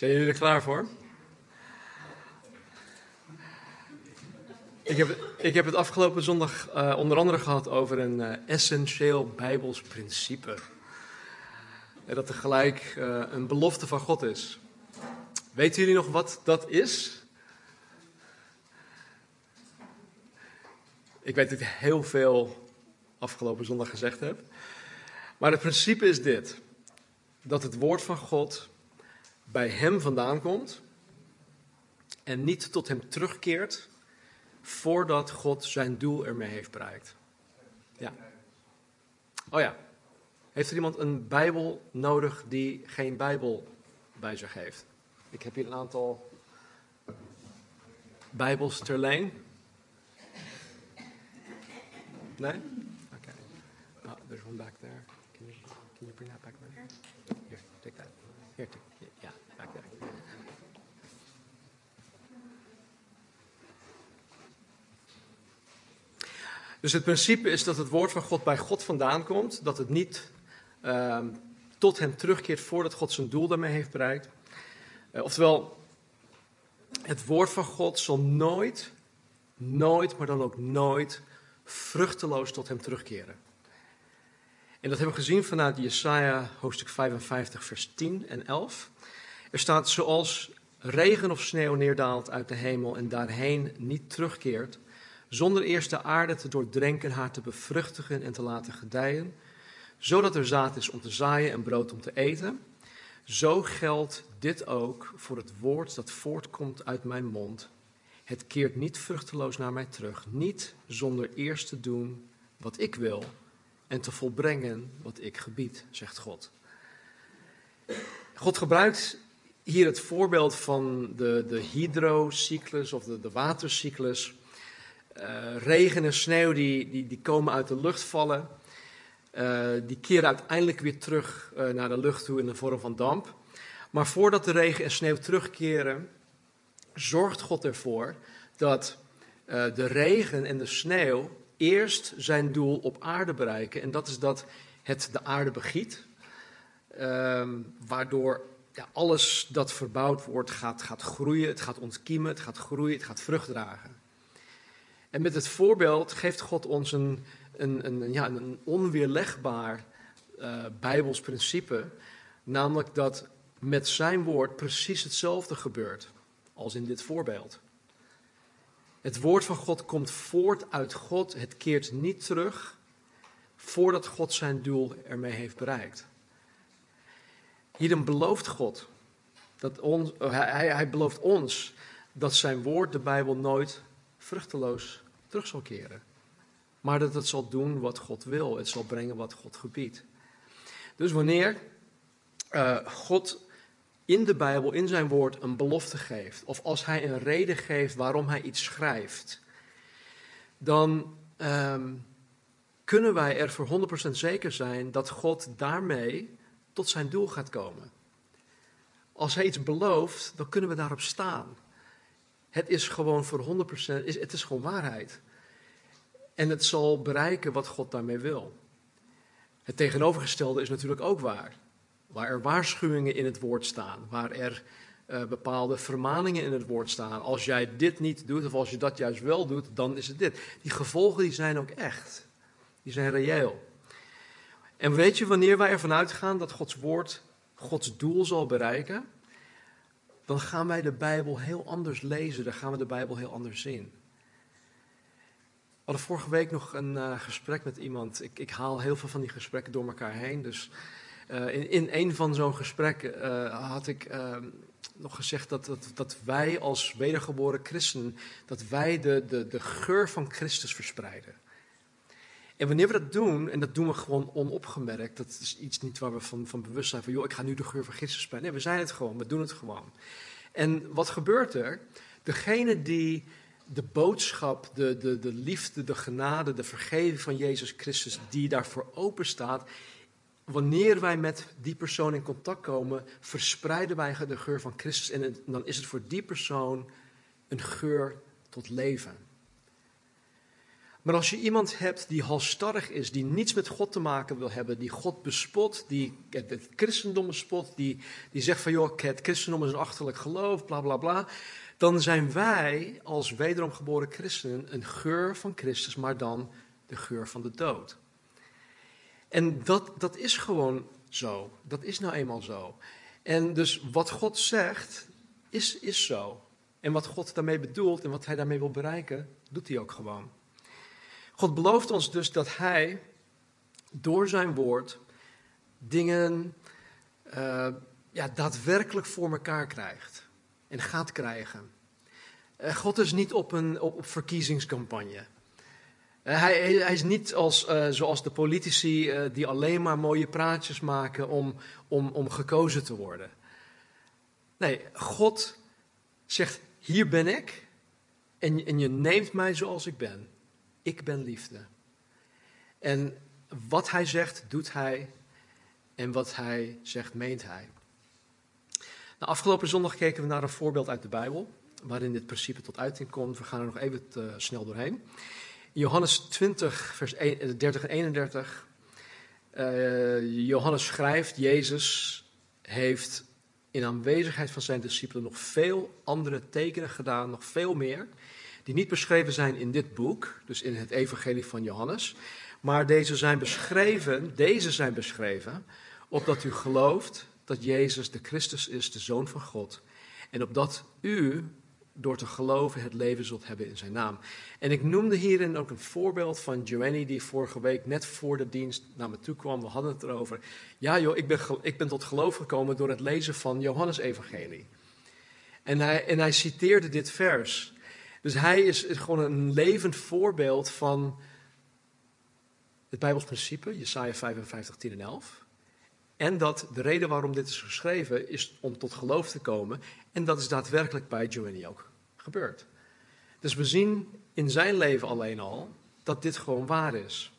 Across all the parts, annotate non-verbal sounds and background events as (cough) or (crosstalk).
Zijn jullie er klaar voor? Ik heb, ik heb het afgelopen zondag uh, onder andere gehad over een uh, essentieel Bijbels principe. En dat tegelijk uh, een belofte van God is. Weten jullie nog wat dat is? Ik weet dat ik heel veel afgelopen zondag gezegd heb. Maar het principe is dit: dat het woord van God bij hem vandaan komt en niet tot hem terugkeert voordat God zijn doel ermee heeft bereikt. Ja. Oh ja. Heeft er iemand een Bijbel nodig die geen Bijbel bij zich heeft? Ik heb hier een aantal Bijbels ter leen. Nee? Oké. Okay. Oh, there's one back there. Can you, can back there? Here, take that. Here, take, yeah, back there. Dus het principe is dat het woord van God bij God vandaan komt, dat het niet uh, tot hem terugkeert voordat God zijn doel daarmee heeft bereikt. Uh, oftewel, het woord van God zal nooit, nooit, maar dan ook nooit vruchteloos tot hem terugkeren. En dat hebben we gezien vanuit Jesaja hoofdstuk 55 vers 10 en 11. Er staat zoals regen of sneeuw neerdaalt uit de hemel en daarheen niet terugkeert, zonder eerst de aarde te doordrenken, haar te bevruchtigen en te laten gedijen, zodat er zaad is om te zaaien en brood om te eten. Zo geldt dit ook voor het woord dat voortkomt uit mijn mond. Het keert niet vruchteloos naar mij terug, niet zonder eerst te doen wat ik wil en te volbrengen wat ik gebied, zegt God. God gebruikt hier het voorbeeld van de, de hydrocyclus of de, de watercyclus. Uh, regen en sneeuw die, die, die komen uit de lucht vallen. Uh, die keren uiteindelijk weer terug uh, naar de lucht toe in de vorm van damp. Maar voordat de regen en sneeuw terugkeren, zorgt God ervoor dat de regen en de sneeuw eerst zijn doel op aarde bereiken. En dat is dat het de aarde begiet, waardoor ja, alles dat verbouwd wordt gaat, gaat groeien, het gaat ontkiemen, het gaat groeien, het gaat vrucht dragen. En met het voorbeeld geeft God ons een, een, een, ja, een onweerlegbaar uh, Bijbels principe, namelijk dat met zijn woord precies hetzelfde gebeurt als in dit voorbeeld. Het woord van God komt voort uit God, het keert niet terug voordat God zijn doel ermee heeft bereikt. Hierin belooft God, dat ons, hij, hij belooft ons dat zijn woord, de Bijbel, nooit vruchteloos terug zal keren. Maar dat het zal doen wat God wil, het zal brengen wat God gebiedt. Dus wanneer uh, God in de Bijbel, in zijn woord, een belofte geeft, of als hij een reden geeft waarom hij iets schrijft, dan um, kunnen wij er voor 100% zeker zijn dat God daarmee tot zijn doel gaat komen. Als hij iets belooft, dan kunnen we daarop staan. Het is gewoon voor 100%, is, het is gewoon waarheid. En het zal bereiken wat God daarmee wil. Het tegenovergestelde is natuurlijk ook waar. Waar er waarschuwingen in het woord staan, waar er uh, bepaalde vermaningen in het woord staan. Als jij dit niet doet, of als je dat juist wel doet, dan is het dit. Die gevolgen die zijn ook echt. Die zijn reëel. En weet je wanneer wij ervan uitgaan dat Gods woord Gods doel zal bereiken? Dan gaan wij de Bijbel heel anders lezen, dan gaan we de Bijbel heel anders zien. We hadden vorige week nog een uh, gesprek met iemand. Ik, ik, haal heel veel van die gesprekken door elkaar heen. Dus uh, in, in een van zo'n gesprekken uh, had ik ehm, nog gezegd dat, dat, dat, wij als wedergeboren christen, dat wij de, de, de geur van Christus verspreiden. En wanneer we dat doen, en dat doen we gewoon onopgemerkt, dat is iets niet waar we van, van bewust zijn van, joh, ik ga nu de geur van Christus spreiden. Nee, we zijn het gewoon, we doen het gewoon. En wat gebeurt er? Degene die de boodschap, de, de, de liefde, de genade, de vergeving van Jezus Christus, die daarvoor open staat, wanneer wij met die persoon in contact komen, verspreiden wij de geur van Christus en dan is het voor die persoon een geur tot leven. Maar als je iemand hebt die halstarrig is, die niets met God te maken wil hebben, die God bespot, die het, christendom bespot, die, die zegt van joh, het christendom is een achterlijk geloof, bla bla bla, dan zijn wij als wederom geboren christenen een geur van Christus, maar dan de geur van de dood. En dat, dat is gewoon zo. Dat is nou eenmaal zo. En dus wat God zegt, is, is zo. En wat God daarmee bedoelt en wat hij daarmee wil bereiken, doet hij ook gewoon. God belooft ons dus dat hij door zijn woord dingen uh, ja, daadwerkelijk voor elkaar krijgt en gaat krijgen. Uh, God is niet op een op, verkiezingscampagne. Uh, hij, hij, is niet als, zoals de politici die alleen maar mooie praatjes maken om, om, om gekozen te worden. Nee, God zegt: Hier ben ik en, en je neemt mij zoals ik ben. Ik ben liefde. En wat hij zegt, doet hij. En wat hij zegt, meent hij. Nou, afgelopen zondag keken we naar een voorbeeld uit de Bijbel. Waarin dit principe tot uiting komt. We gaan er nog even te snel doorheen. Johannes 20, vers 30 en 31. Uh, Johannes schrijft: Jezus heeft in aanwezigheid van zijn discipelen nog veel andere tekenen gedaan, nog veel meer die niet beschreven zijn in dit boek, dus in het Evangelie van Johannes, maar deze zijn beschreven, deze zijn beschreven, opdat u gelooft dat Jezus de Christus is, de Zoon van God, en opdat u door te geloven het leven zult hebben in zijn naam. En ik noemde hierin ook een voorbeeld van Joanny die vorige week net voor de dienst naar me toe kwam. We hadden het erover. Ja joh, ik ben, ik ben tot geloof gekomen door het lezen van Johannes Evangelie. En hij, en hij citeerde dit vers. Dus hij is gewoon een levend voorbeeld van het Bijbels principe, Jesaja 55, 10 en 11. En dat de reden waarom dit is geschreven is om tot geloof te komen. En dat is daadwerkelijk bij Joanny ook gebeurd. Dus we zien in zijn leven alleen al dat dit gewoon waar is.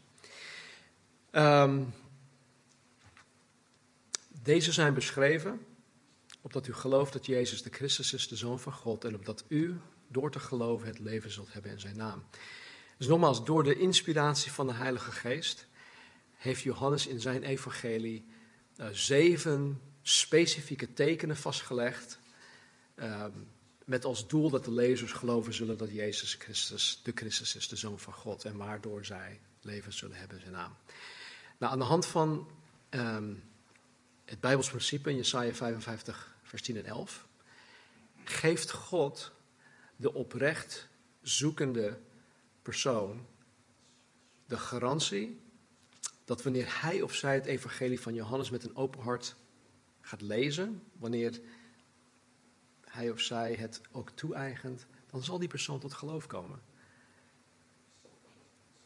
Um, deze zijn beschreven opdat u gelooft dat Jezus de Christus is, de Zoon van God, en opdat u door te geloven het leven zult hebben in zijn naam. Dus nogmaals, door de inspiratie van de Heilige Geest heeft Johannes in zijn evangelie uh, zeven specifieke tekenen vastgelegd. Uh, met als doel dat de lezers geloven zullen dat Jezus Christus de Christus is, de Zoon van God. En waardoor zij leven zullen hebben in zijn naam. Nou, aan de hand van um, het Bijbels principe in Jesaja 55, vers 10 en 11, geeft God de oprecht zoekende persoon de garantie dat wanneer hij of zij het evangelie van Johannes met een open hart gaat lezen, wanneer hij of zij het ook toe-eigent, dan zal die persoon tot geloof komen.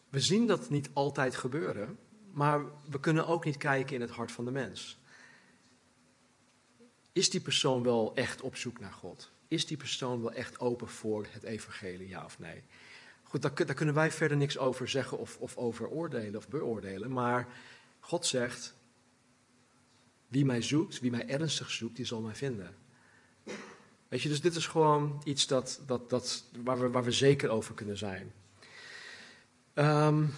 We zien dat niet altijd gebeuren, maar we kunnen ook niet kijken in het hart van de mens. Is die persoon wel echt op zoek naar God? Is die persoon wel echt open voor het evangelie, ja of nee? Goed, daar, kunnen wij verder niks over zeggen of, of over oordelen of beoordelen. Maar God zegt, wie mij zoekt, wie mij ernstig zoekt, die zal mij vinden. Weet je, dus dit is gewoon iets dat, dat, dat, waar, we, waar we zeker over kunnen zijn. Um,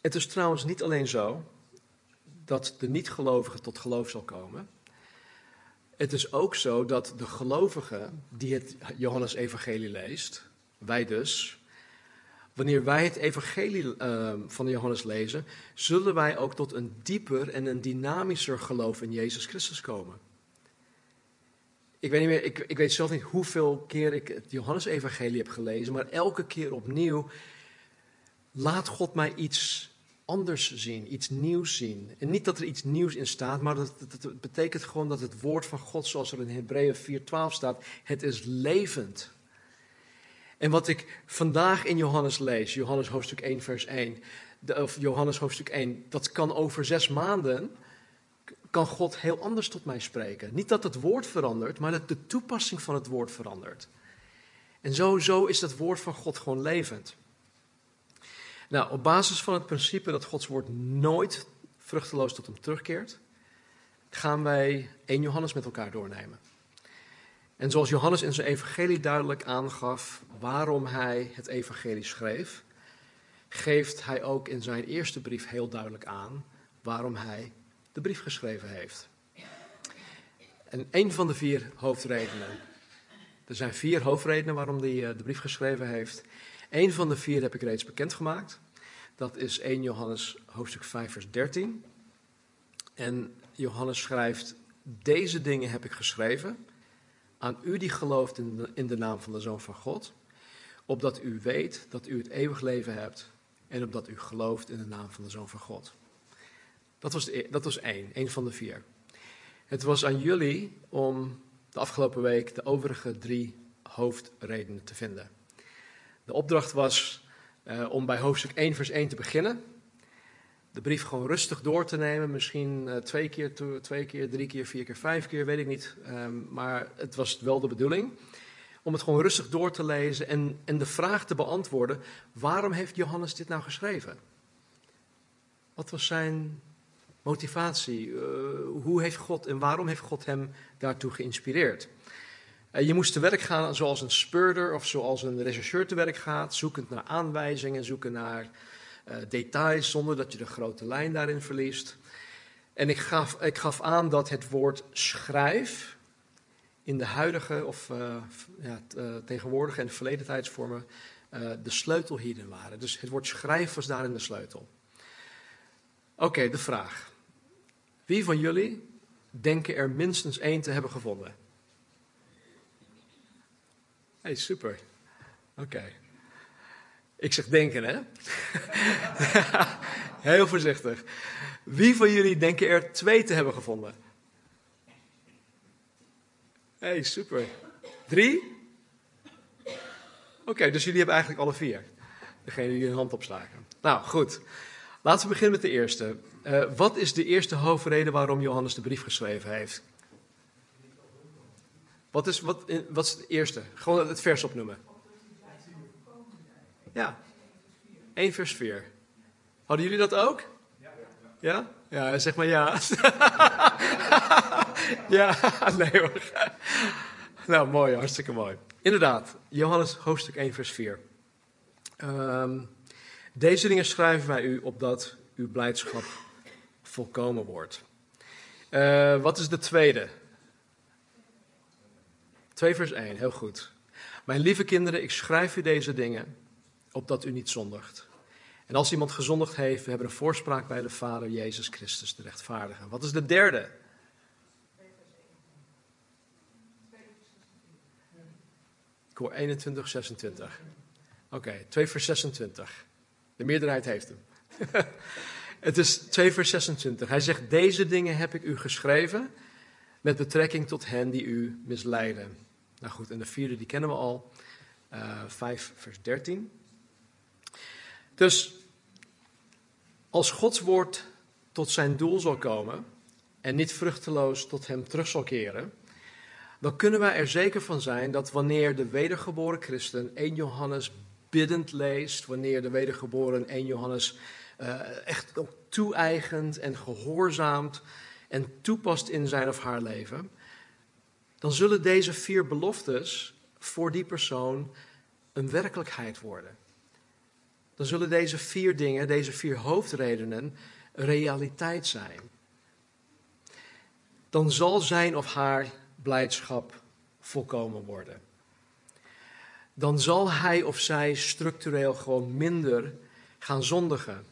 het is trouwens niet alleen zo dat de niet-gelovige tot geloof zal komen. Het is ook zo dat de gelovige die het Johannes-evangelie leest, wij dus, wanneer wij het evangelie uh, van Johannes lezen, zullen wij ook tot een dieper en een dynamischer geloof in Jezus Christus komen. Ik weet, niet meer, ik, ik weet zelf niet hoeveel keer ik het Johannes-evangelie heb gelezen, maar elke keer opnieuw laat God mij iets anders zien, iets nieuws zien. En niet dat er iets nieuws in staat, maar dat, betekent gewoon dat het woord van God, zoals er in Hebreeën 4:12 staat, het is levend. En wat ik vandaag in Johannes lees, Johannes hoofdstuk 1, vers 1, of Johannes hoofdstuk 1, dat kan over zes maanden, kan God heel anders tot mij spreken. Niet dat het woord verandert, maar dat de toepassing van het woord verandert. En zo, zo is dat woord van God gewoon levend. Nou, op basis van het principe dat Gods woord nooit vruchteloos tot hem terugkeert, gaan wij 1 Johannes met elkaar doornemen. En zoals Johannes in zijn evangelie duidelijk aangaf, waarom hij het evangelie schreef, geeft hij ook in zijn eerste brief heel duidelijk aan waarom hij de brief geschreven heeft. En een van de vier hoofdredenen. Er zijn vier hoofdredenen waarom hij eh, de brief geschreven heeft. Een van de vier heb ik reeds bekendgemaakt. Dat is 1 Johannes hoofdstuk 5 vers 13. En Johannes schrijft, deze dingen heb ik geschreven aan u die gelooft in de, naam van de Zoon van God, opdat u weet dat u het eeuwig leven hebt en opdat u gelooft in de naam van de Zoon van God. Dat was, de, dat was één, één van de vier. Het was aan jullie om de afgelopen week de overige drie hoofdredenen te vinden. De opdracht was uh, om bij hoofdstuk 1, vers 1 te beginnen. De brief gewoon rustig door te nemen. Misschien uh, twee, keer, twee keer, drie keer, vier keer, vijf keer, weet ik niet. Um, maar het was wel de bedoeling. Om het gewoon rustig door te lezen en, en de vraag te beantwoorden: waarom heeft Johannes dit nou geschreven? Wat was zijn motivatie? Uh, hoe heeft God en waarom heeft God hem daartoe geïnspireerd? Uh, je moest te werk gaan zoals een speurder of zoals een rechercheur te werk gaat, zoekend naar aanwijzingen, zoeken naar uh, details, zonder dat je de grote lijn daarin verliest. En ik gaf, ik gaf aan dat het woord schrijf in de huidige of ja, tegenwoordige en verleden tijdsvormen de sleutel hierin waren. Dus het woord schrijf was daarin de sleutel. Oké, de vraag. Wie van jullie denken er minstens één te hebben gevonden? Hey, super. Oké. Ik zeg denken, hè? (laughs) Heel voorzichtig. Wie van jullie denken er twee te hebben gevonden? hey, super. Drie? Oké, dus jullie hebben eigenlijk alle vier. Degene die hun hand opslagen. Nou, goed. Laten we beginnen met de eerste. Uh, wat is de eerste hoofdreden waarom Johannes de brief geschreven heeft? Wat is, wat, wat is het eerste? Gewoon het vers opnoemen. Ja, 1 vers 4. Hadden jullie dat ook? Ja? Ja, zeg maar ja. (laughs) ja, nee hoor. Nou, mooi, hartstikke mooi. Inderdaad, Johannes hoofdstuk 1 vers 4. Um, deze dingen schrijven wij u opdat uw blijdschap volkomen wordt. Uh, wat is de tweede? 2 vers 1, heel goed. Mijn lieve kinderen, ik schrijf u deze dingen opdat u niet zondigt. En als iemand gezondigd heeft, we hebben een voorspraak bij de Vader, Jezus Christus, de rechtvaardige. Wat is de derde? Ik hoor 21, 26. Oké, okay, 2 vers 26. De meerderheid heeft hem. (laughs) Het is 2 vers 26. Hij zegt, deze dingen heb ik u geschreven met betrekking tot hen die u misleiden. Nou goed, en de vierde die kennen we al. Uh, 5 vers 13. Dus als Gods woord tot zijn doel zal komen en niet vruchteloos tot hem terug zal keren, dan kunnen wij er zeker van zijn dat wanneer de wedergeboren christen 1 Johannes biddend leest, wanneer de wedergeboren 1 Johannes uh, echt ook toe-eigent en gehoorzaamt en toepast in zijn of haar leven, dan zullen deze vier beloftes voor die persoon een werkelijkheid worden. Dan zullen deze vier dingen, deze vier hoofdredenen, realiteit zijn. Dan zal zijn of haar blijdschap volkomen worden. Dan zal hij of zij structureel gewoon minder gaan zondigen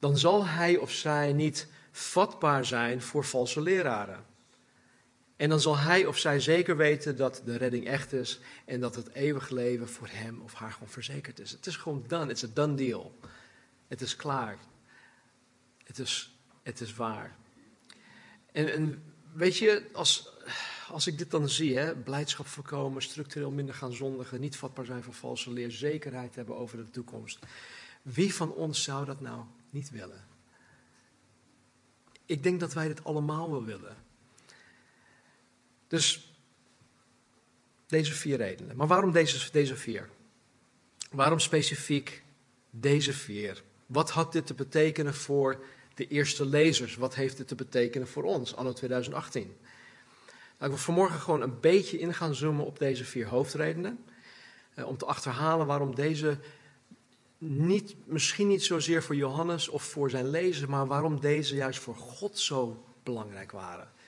dan zal hij of zij niet vatbaar zijn voor valse leraren. En dan zal hij of zij zeker weten dat de redding echt is en dat het eeuwig leven voor hem of haar gewoon verzekerd is. Het is gewoon done, it's a done deal. Het is klaar. Het is, het is waar. En, en weet je, als, als ik dit dan zie, hè, blijdschap voorkomen, structureel minder gaan zondigen, niet vatbaar zijn voor valse leer, zekerheid hebben over de toekomst. Wie van ons zou dat nou niet willen. Ik denk dat wij dit allemaal wel willen. Dus deze vier redenen. Maar waarom deze, deze vier? Waarom specifiek deze vier? Wat had dit te betekenen voor de eerste lezers? Wat heeft dit te betekenen voor ons, anno 2018? Nou, ik wil vanmorgen gewoon een beetje in gaan zoomen op deze vier hoofdredenen. eh, om te achterhalen waarom deze niet, misschien niet zozeer voor Johannes of voor zijn lezer, maar waarom deze juist voor God zo belangrijk waren.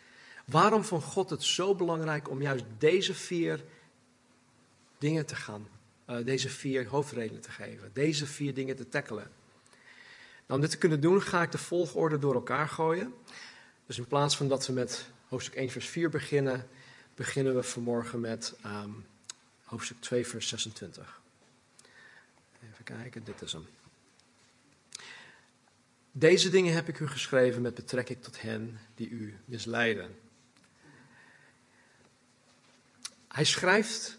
Waarom vond God het zo belangrijk om juist deze vier dingen te gaan, uh, deze vier hoofdredenen te geven, deze vier dingen te tackelen? Nou, om dit te kunnen doen ga ik de volgorde door elkaar gooien. Dus in plaats van dat we met hoofdstuk 1 vers 4 beginnen, beginnen we vanmorgen met um, hoofdstuk 2 vers 26. Even kijken, dit is hem. Deze dingen heb ik u geschreven met betrekking tot hen die u misleiden. Hij schrijft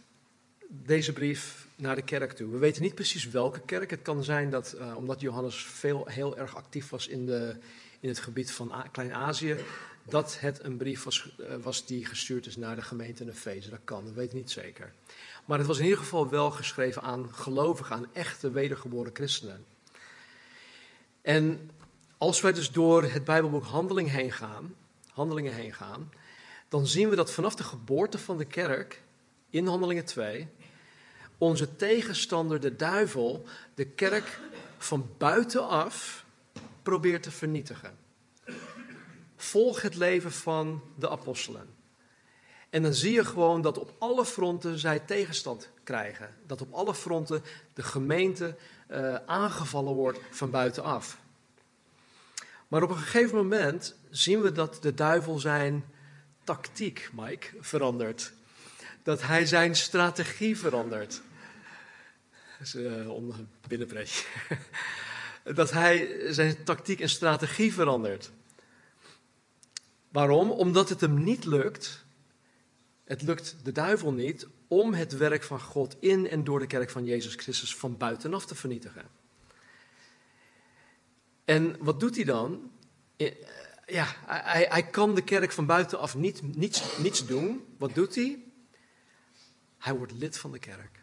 deze brief naar de kerk toe. We weten niet precies welke kerk. Het kan zijn dat, uh, omdat Johannes veel, heel erg actief was in, de, in het gebied van Klein-Azië, dat het een brief was, uh, was die gestuurd is naar de gemeente in Efeze. Dat kan, dat weet ik niet zeker. Maar het was in ieder geval wel geschreven aan gelovigen, aan echte wedergeboren christenen. En als wij dus door het Bijbelboek Handeling heen gaan, Handelingen heen gaan, dan zien we dat vanaf de geboorte van de kerk in Handelingen 2 onze tegenstander, de duivel, de kerk van buitenaf probeert te vernietigen. Volg het leven van de apostelen. En dan zie je gewoon dat op alle fronten zij tegenstand krijgen. Dat op alle fronten de gemeente uh, aangevallen wordt van buitenaf. Maar op een gegeven moment zien we dat de duivel zijn tactiek, Mike, verandert. Dat hij zijn strategie verandert. Dat is uh, een binnenpretje. (laughs) Dat hij zijn tactiek en strategie verandert. Waarom? Omdat het hem niet lukt het lukt de duivel niet om het werk van God in en door de kerk van Jezus Christus van buitenaf te vernietigen. En wat doet hij dan? Ja, hij, hij kan de kerk van buitenaf niet, niets, niets doen. Wat doet hij? Hij wordt lid van de kerk.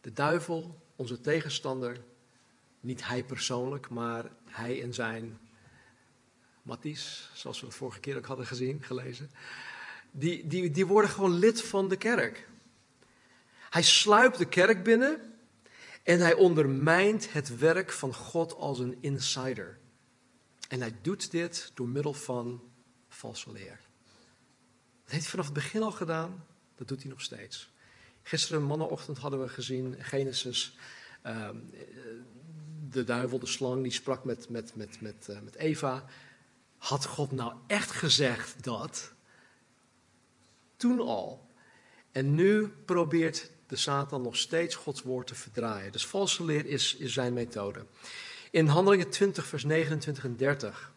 De duivel, onze tegenstander, niet hij persoonlijk, maar hij en zijn Matties, zoals we het vorige keer ook hadden gezien, gelezen die, die, die worden gewoon lid van de kerk. Hij sluipt de kerk binnen en hij ondermijnt het werk van God als een insider. En hij doet dit door middel van valse leer. Dat heeft hij vanaf het begin al gedaan, dat doet hij nog steeds. Gisteren, mannenochtend, hadden we gezien Genesis. Um, de duivel, de slang, die sprak met, met, met, met, uh, met Eva. Had God nou echt gezegd dat? Toen al. En nu probeert de Satan nog steeds Gods woord te verdraaien. Dus valse leer is, is zijn methode. In Handelingen 20, vers 29 en 30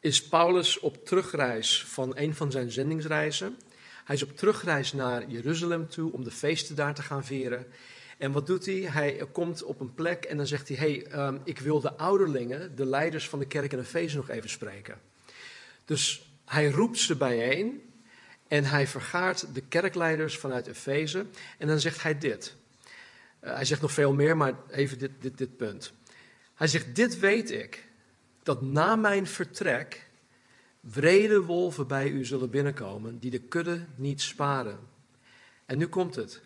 is Paulus op terugreis van een van zijn zendingsreizen. Hij is op terugreis naar Jeruzalem toe om de feesten daar te gaan vieren. En wat doet hij? Hij komt op een plek en dan zegt hij: hey, um, ik wil de ouderlingen, de leiders van de kerk in Efeze, nog even spreken. Dus hij roept ze bijeen en hij vergaart de kerkleiders vanuit Efeze. En dan zegt hij dit. Uh, hij zegt nog veel meer, maar even dit, dit, dit punt. Hij zegt: Dit weet ik, dat na mijn vertrek wrede wolven bij u zullen binnenkomen, die de kudde niet sparen. En nu komt het.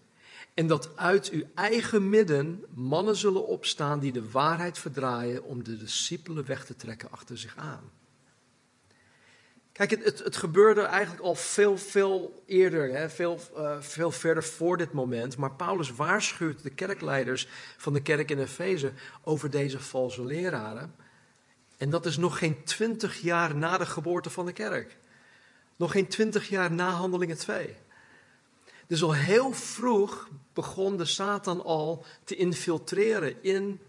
En dat uit uw eigen midden mannen zullen opstaan die de waarheid verdraaien om de discipelen weg te trekken achter zich aan. Kijk, het, het, gebeurde eigenlijk al veel, veel eerder, hè, veel, uh, veel verder voor dit moment. Maar Paulus waarschuwt de kerkleiders van de kerk in Efeze over deze valse leraren. En dat is nog geen twintig jaar na de geboorte van de kerk. Nog geen twintig jaar na Handelingen 2. Dus al heel vroeg begon de Satan al te infiltreren in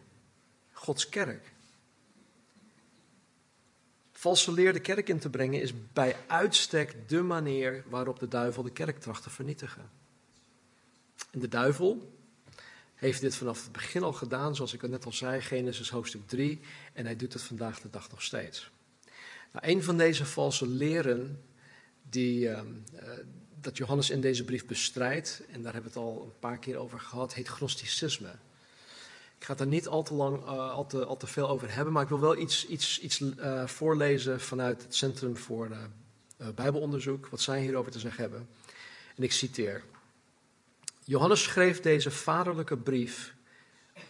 Gods kerk valse leer de kerk in te brengen is bij uitstek de manier waarop de duivel de kerk tracht te vernietigen. En de duivel heeft dit vanaf het begin al gedaan, zoals ik het net al zei, Genesis hoofdstuk 3, en hij doet het vandaag de dag nog steeds. Nou, een van deze valse leren die, uh, dat Johannes in deze brief bestrijdt, en daar hebben we het al een paar keer over gehad, heet gnosticisme. Ik ga het er niet al te lang, uh, al, te, al te veel over hebben, maar ik wil wel iets, iets, iets uh, voorlezen vanuit het Centrum voor uh, Bijbelonderzoek, wat zij hierover te zeggen hebben. En ik citeer. Johannes schreef deze vaderlijke brief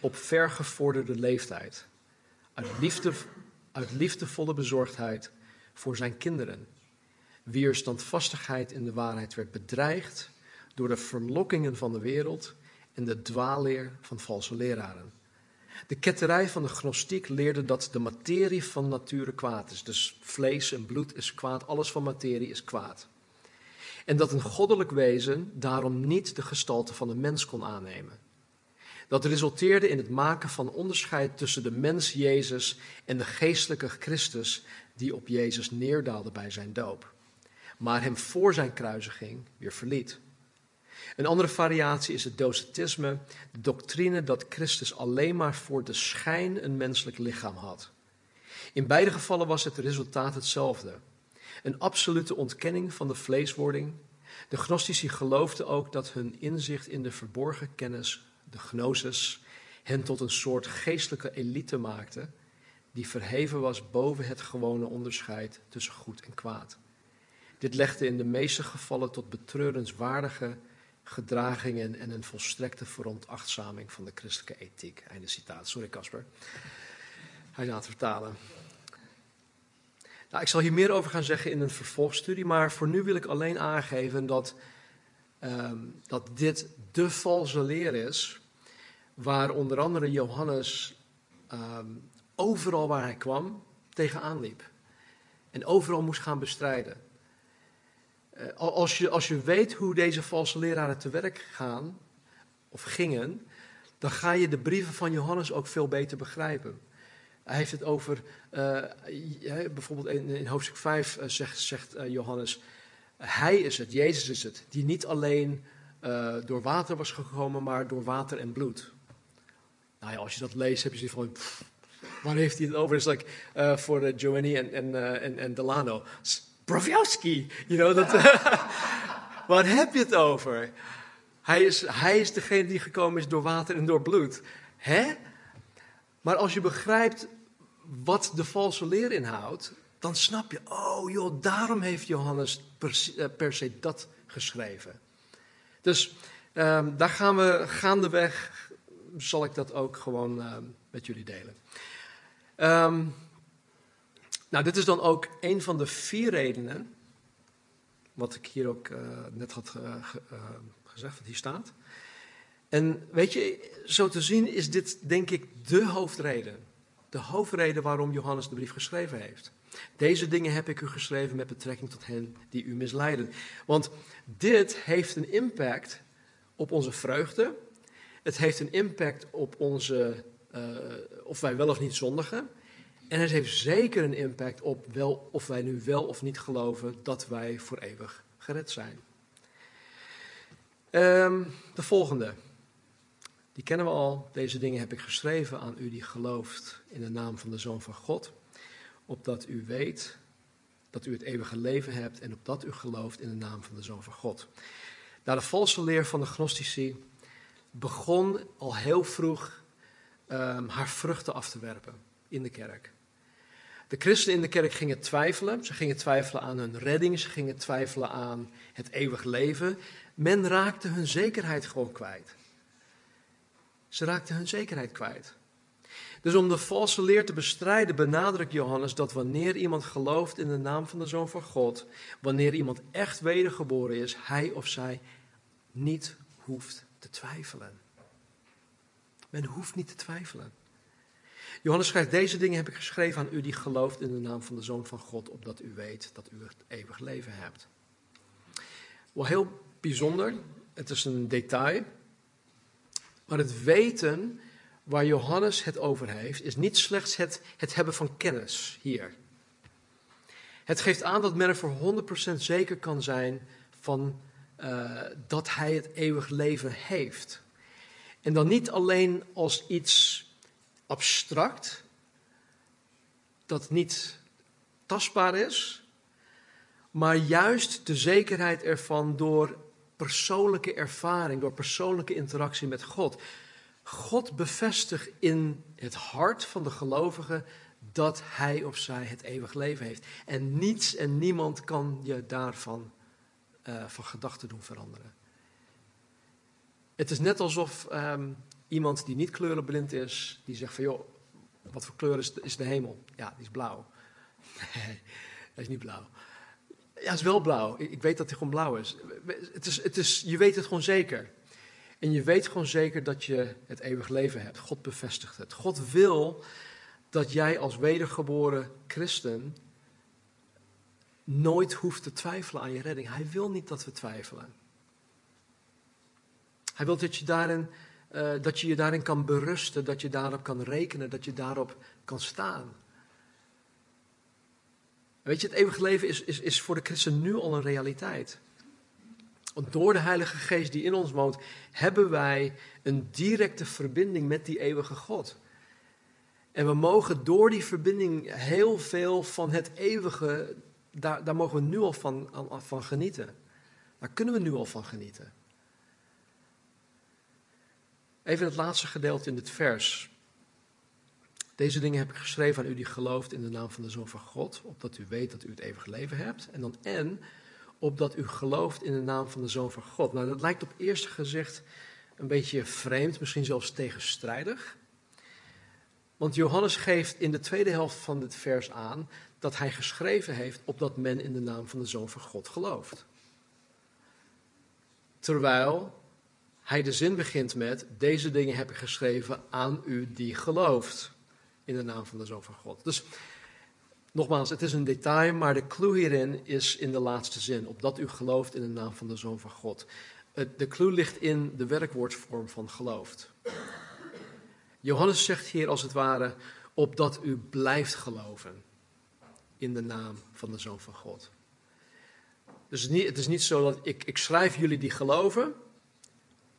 op vergevorderde leeftijd, uit, liefde, uit liefdevolle bezorgdheid voor zijn kinderen, wier standvastigheid in de waarheid werd bedreigd door de verlokkingen van de wereld en de dwaalleer van valse leraren. De ketterij van de gnostiek leerde dat de materie van nature kwaad is. Dus vlees en bloed is kwaad, alles van materie is kwaad. En dat een goddelijk wezen daarom niet de gestalte van een mens kon aannemen. Dat resulteerde in het maken van onderscheid tussen de mens Jezus en de geestelijke Christus die op Jezus neerdaalde bij zijn doop, maar hem voor zijn kruisiging weer verliet. Een andere variatie is het docetisme, de doctrine dat Christus alleen maar voor de schijn een menselijk lichaam had. In beide gevallen was het resultaat hetzelfde. Een absolute ontkenning van de vleeswording. De gnostici geloofden ook dat hun inzicht in de verborgen kennis, de gnosis, hen tot een soort geestelijke elite maakte, die verheven was boven het gewone onderscheid tussen goed en kwaad. Dit legde in de meeste gevallen tot betreurenswaardige gedragingen en een volstrekte veronachtzaming van de christelijke ethiek. Einde citaat. Sorry Casper. Hij gaat het vertalen. Nou, ik zal hier meer over gaan zeggen in een vervolgstudie, maar voor nu wil ik alleen aangeven dat, ehm, dat dit de valse leer is, waar onder andere Johannes ehm, overal waar hij kwam tegenaan liep. En overal moest gaan bestrijden. Uh, als, je, als je weet hoe deze valse leraren te werk gaan, of gingen, dan ga je de brieven van Johannes ook veel beter begrijpen. Hij heeft het over, uh, bijvoorbeeld in, hoofdstuk 5 uh, zegt, zegt Johannes, hij is het, Jezus is het, die niet alleen door water was gekomen, maar door water en bloed. Nou ja, als je dat leest, heb je zoiets van, waar heeft hij het over? Het is like, voor Giovanni en, en, en, en Delano. Brovjowski, you know, dat, (laughs) waar heb je het over? Hij is, hij is degene die gekomen is door water en door bloed. Hè? Maar als je begrijpt wat de valse leer inhoudt, dan snap je, oh joh, daarom heeft Johannes per, eh, se dat geschreven. Dus um, daar gaan we gaandeweg, zal ik dat ook gewoon um, met jullie delen. Um, nou, dit is dan ook een van de vier redenen, wat ik hier ook uh, net had uh, uh, gezegd, wat hier staat. En weet je, zo te zien is dit denk ik de hoofdreden. De hoofdreden waarom Johannes de brief geschreven heeft. Deze dingen heb ik u geschreven met betrekking tot hen die u misleiden. Want dit heeft een impact op onze vreugde. Het heeft een impact op onze, of wij wel of niet zondigen. En het heeft zeker een impact op wel, of wij nu wel of niet geloven dat wij voor eeuwig gered zijn. Um, de volgende. Die kennen we al. Deze dingen heb ik geschreven aan u die gelooft in de naam van de Zoon van God. Opdat u weet dat u het eeuwige leven hebt en opdat u gelooft in de naam van de Zoon van God. Nou, de valse leer van de Gnostici begon al heel vroeg um, haar vruchten af te werpen in de kerk. De christenen in de kerk gingen twijfelen. Ze gingen twijfelen aan hun redding. Ze gingen twijfelen aan het eeuwig leven. Men raakte hun zekerheid gewoon kwijt. Ze raakten hun zekerheid kwijt. Dus om de valse leer te bestrijden benadrukt Johannes dat wanneer iemand gelooft in de naam van de Zoon van God, wanneer iemand echt wedergeboren is, hij of zij niet hoeft te twijfelen. Men hoeft niet te twijfelen. Johannes schrijft, deze dingen heb ik geschreven aan u die gelooft in de naam van de Zoon van God, opdat u weet dat u het eeuwig leven hebt. Wel heel bijzonder, het is een detail, maar het weten waar Johannes het over heeft, is niet slechts het, het hebben van kennis hier. Het geeft aan dat men er voor 100% zeker kan zijn van uh, dat hij het eeuwig leven heeft. En dan niet alleen als iets abstract, dat niet tastbaar is, maar juist de zekerheid ervan door persoonlijke ervaring, door persoonlijke interactie met God. God bevestigt in het hart van de gelovige dat hij of zij het eeuwig leven heeft. En niets en niemand kan je daarvan uh, van gedachten doen veranderen. Het is net alsof ehm, iemand die niet kleurenblind is, die zegt van joh, wat voor kleur is de, is de hemel? Ja, die is blauw. Nee, (laughs) hij is niet blauw. Ja, is wel blauw. Ik, ik weet dat hij gewoon blauw is. Het is, het is. Je weet het gewoon zeker. En je weet gewoon zeker dat je het eeuwig leven hebt. God bevestigt het. God wil dat jij als wedergeboren christen nooit hoeft te twijfelen aan je redding. Hij wil niet dat we twijfelen. Hij wil dat je, daarin, uh, dat je je daarin kan berusten, dat je daarop kan rekenen, dat je daarop kan staan. Weet je, het eeuwige leven is, is, is voor de christen nu al een realiteit. Want door de Heilige Geest die in ons woont, hebben wij een directe verbinding met die eeuwige God. En we mogen door die verbinding heel veel van het eeuwige, daar, daar mogen we nu al van, van genieten. Daar kunnen we nu al van genieten. Even het laatste gedeelte in dit vers. Deze dingen heb ik geschreven aan u die gelooft in de naam van de Zoon van God, opdat u weet dat u het eeuwige leven hebt. En dan en, opdat u gelooft in de naam van de Zoon van God. Nou, dat lijkt op eerste gezicht een beetje vreemd, misschien zelfs tegenstrijdig. Want Johannes geeft in de tweede helft van dit vers aan dat hij geschreven heeft opdat men in de naam van de Zoon van God gelooft. Terwijl hij de zin begint met: Deze dingen heb ik geschreven aan u die gelooft in de naam van de Zoon van God. Dus nogmaals, het is een detail, maar de clue hierin is in de laatste zin: Opdat u gelooft in de naam van de Zoon van God. De clue ligt in de werkwoordsvorm van gelooft. Johannes zegt hier als het ware: Opdat u blijft geloven in de naam van de Zoon van God. Dus het is niet, het is niet zo dat ik, ik schrijf jullie die geloven,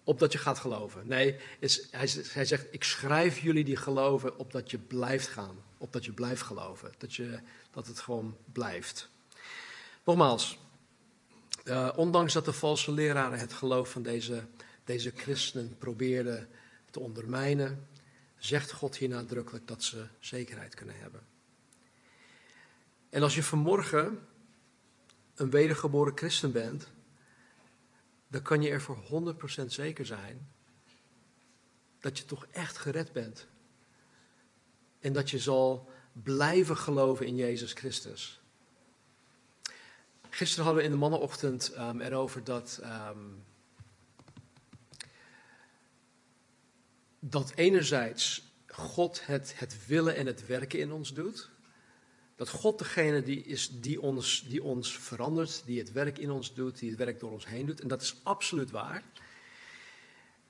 opdat je gaat geloven. Nee, is, hij, hij, zegt, ik schrijf jullie die geloven opdat je blijft gaan. Opdat je blijft geloven. Dat, je, dat het gewoon blijft. Nogmaals, uh, ondanks dat de valse leraren het geloof van deze, deze christenen probeerden te ondermijnen, zegt God hier nadrukkelijk dat ze zekerheid kunnen hebben. En als je vanmorgen een wedergeboren christen bent, dan kan je er voor 100% zeker zijn dat je toch echt gered bent. En dat je zal blijven geloven in Jezus Christus. Gisteren hadden we in de mannenochtend um, erover dat, um, dat enerzijds God het, het willen en het werken in ons doet. Dat God degene die is die ons, die ons verandert, die het werk in ons doet, die het werk door ons heen doet. En dat is absoluut waar.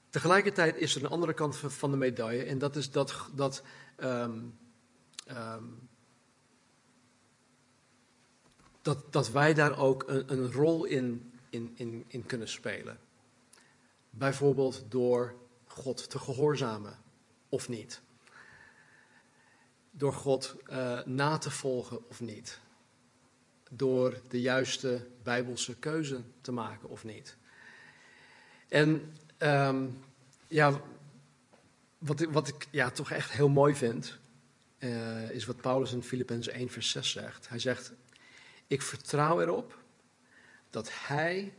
Tegelijkertijd is er een andere kant van de medaille. En dat is dat, dat, um, um, dat, dat wij daar ook een, een rol in, in, in, in kunnen spelen. Bijvoorbeeld door God te gehoorzamen of niet door God uh, na te volgen of niet. Door de juiste bijbelse keuze te maken of niet. En um, ja, wat, ik, wat ik ja, toch echt heel mooi vind, uh, is wat Paulus in Filippenzen 1 vers 6 zegt. Hij zegt, ik vertrouw erop dat hij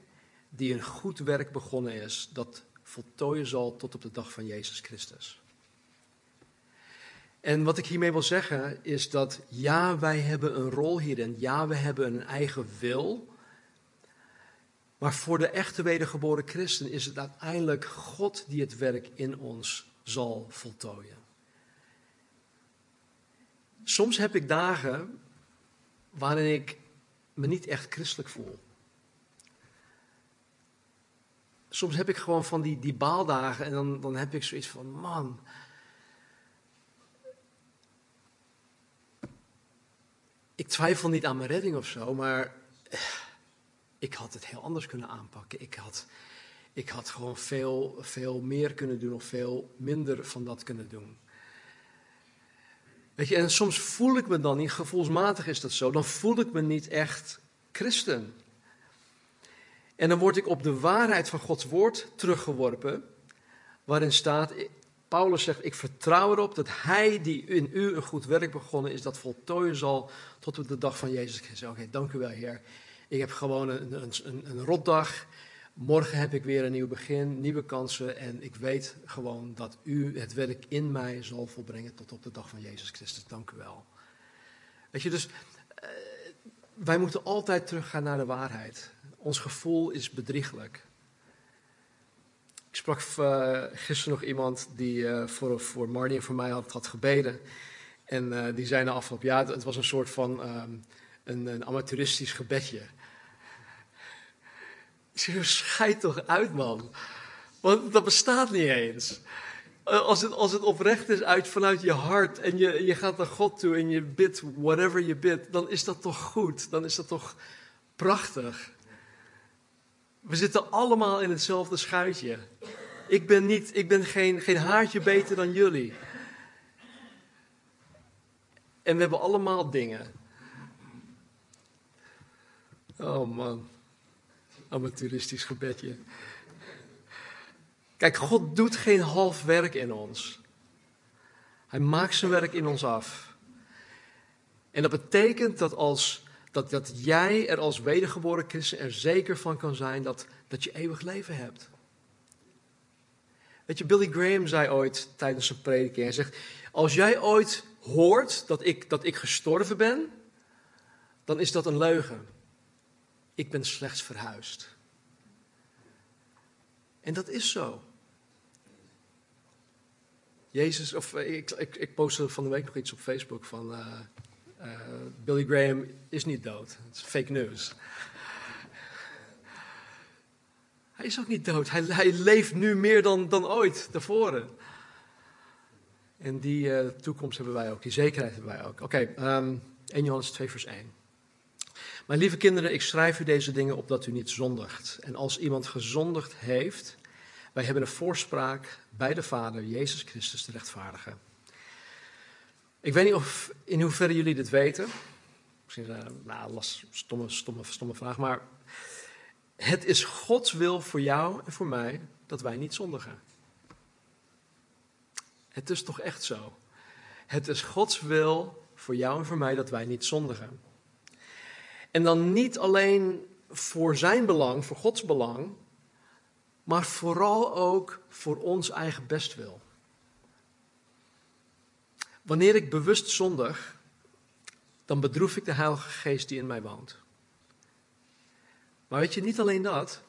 die een goed werk begonnen is, dat voltooien zal tot op de dag van Jezus Christus. En wat ik hiermee wil zeggen is dat ja, wij hebben een rol hierin. Ja, we hebben een eigen wil. Maar voor de echte wedergeboren christen is het uiteindelijk God die het werk in ons zal voltooien. Soms heb ik dagen waarin ik me niet echt christelijk voel. Soms heb ik gewoon van die, die baaldagen en dan, dan heb ik zoiets van, man, ik twijfel niet aan mijn redding of zo, maar eh, ik had het heel anders kunnen aanpakken. Ik had, ik had gewoon veel, veel meer kunnen doen of veel minder van dat kunnen doen. Weet je, en soms voel ik me dan niet, gevoelsmatig is dat zo, dan voel ik me niet echt christen. En dan word ik op de waarheid van Gods woord teruggeworpen, waarin staat, Paulus zegt, ik vertrouw erop dat hij die in u een goed werk begonnen is, dat voltooien zal tot op de dag van Jezus Christus. Oké, dank u wel Heer. Ik heb gewoon een, een, een, rotdag, Morgen heb ik weer een nieuw begin, nieuwe kansen en ik weet gewoon dat u het werk in mij zal volbrengen tot op de dag van Jezus Christus. Dank u wel. Weet je, dus uh, wij moeten altijd teruggaan naar de waarheid. Ons gevoel is bedrieglijk. Ik sprak uh, gisteren nog iemand die uh, voor, voor Marnie en voor mij had, gebeden. En die zei na afloop, ja, het was een soort van um, een, een amateuristisch gebedje. Ik zeg, scheid toch uit, man. Want dat bestaat niet eens. Eh, als het, als het oprecht is uit vanuit je hart en je, je gaat naar God toe en je bidt whatever je bidt, dan is dat toch goed. Dan is dat toch prachtig. We zitten allemaal in hetzelfde schuitje. Ik ben, niet, ik ben geen, geen haartje beter dan jullie. En we hebben allemaal dingen. Oh man amateuristisch gebedje. Kijk, God doet geen half werk in ons. Hij maakt zijn werk in ons af. En dat betekent dat, als, dat, dat jij er als wedergeboren christen er zeker van kan zijn dat, dat je eeuwig leven hebt. Weet je, Billy Graham zei ooit tijdens zijn prediking, hij zegt, als jij ooit hoort dat ik, dat ik gestorven ben, dan is dat een leugen ik ben slechts verhuisd. En dat is zo. Jezus, of eh, ik, ik, ik postte van de week nog iets op Facebook van uh, uh, Billy Graham is niet dood. Het is fake news. Hij is ook niet dood. Hij, leeft nu meer dan, dan ooit tevoren. En die uh, toekomst hebben wij ook, die zekerheid hebben wij ook. Oké, okay, um, ehm, 1 Johannes 2 vers 1. Mijn lieve kinderen, ik schrijf u deze dingen op dat u niet zondigt. En als iemand gezondigd heeft, wij hebben een voorspraak bij de Vader, Jezus Christus, de rechtvaardige. Ik weet niet of, in hoeverre jullie dit weten. Misschien een uh, nou, las, stomme, stomme, stomme vraag, maar het is Gods wil voor jou en voor mij dat wij niet zondigen. Het is toch echt zo? Het is Gods wil voor jou en voor mij dat wij niet zondigen. En dan niet alleen voor zijn belang, voor Gods belang, maar vooral ook voor ons eigen bestwil. Wanneer ik bewust zondig, dan bedroef ik de Heilige Geest die in mij woont. Maar weet je, niet alleen dat.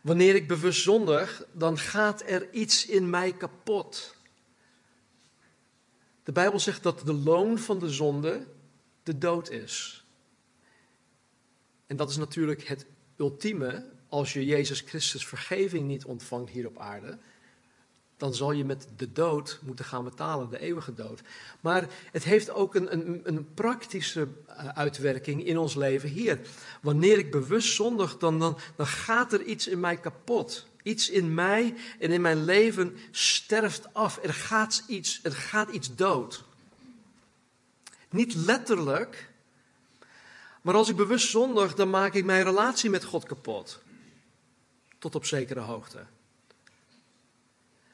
Wanneer ik bewust zondig, dan gaat er iets in mij kapot. De Bijbel zegt dat de loon van de zonde de dood is. En dat is natuurlijk het ultieme. Als je Jezus Christus vergeving niet ontvangt hier op aarde, dan zal je met de dood moeten gaan betalen, de eeuwige dood. Maar het heeft ook een, een, een praktische eh, uitwerking in ons leven hier. Wanneer ik bewust zondig, dan, dan, dan gaat er iets in mij kapot. Iets in mij en in mijn leven sterft af. Er gaat iets, er gaat iets dood. Niet letterlijk, maar als ik bewust zondig, dan maak ik mijn relatie met God kapot. Tot op zekere hoogte.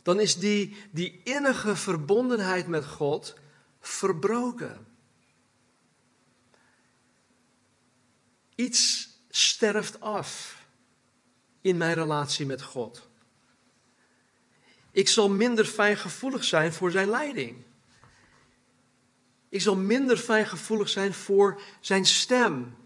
Dan is die, die innige verbondenheid met God verbroken. Iets sterft af in mijn relatie met God. Ik zal minder fijngevoelig zijn voor zijn leiding. Ik zal minder fijngevoelig zijn voor zijn stem.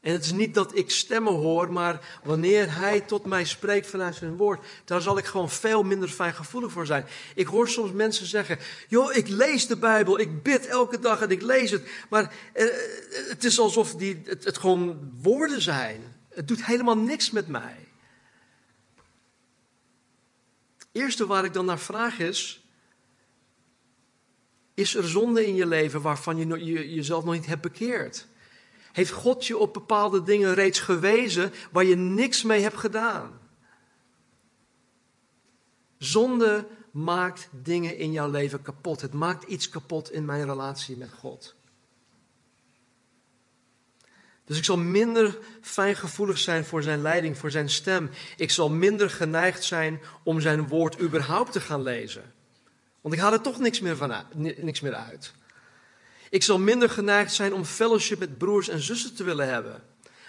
En het is niet dat ik stemmen hoor, maar wanneer hij tot mij spreekt vanuit zijn woord, daar zal ik gewoon veel minder fijngevoelig voor zijn. Ik hoor soms mensen zeggen: Joh, ik lees de Bijbel, ik bid elke dag en ik lees het. Maar eh, het is alsof die, het, gewoon woorden zijn. Het doet helemaal niks met mij. Het eerste waar ik dan naar vraag is: is er zonde in je leven waarvan je jezelf nog niet hebt bekeerd? Heeft God je op bepaalde dingen reeds gewezen waar je niks mee hebt gedaan? Zonde maakt dingen in jouw leven kapot. Het maakt iets kapot in mijn relatie met God. Dus ik zal minder fijngevoelig zijn voor zijn leiding, voor zijn stem. Ik zal minder geneigd zijn om zijn woord überhaupt te gaan lezen. Want ik haal er toch niks meer, van niks meer uit. Ik zal minder geneigd zijn om fellowship met broers en zussen te willen hebben.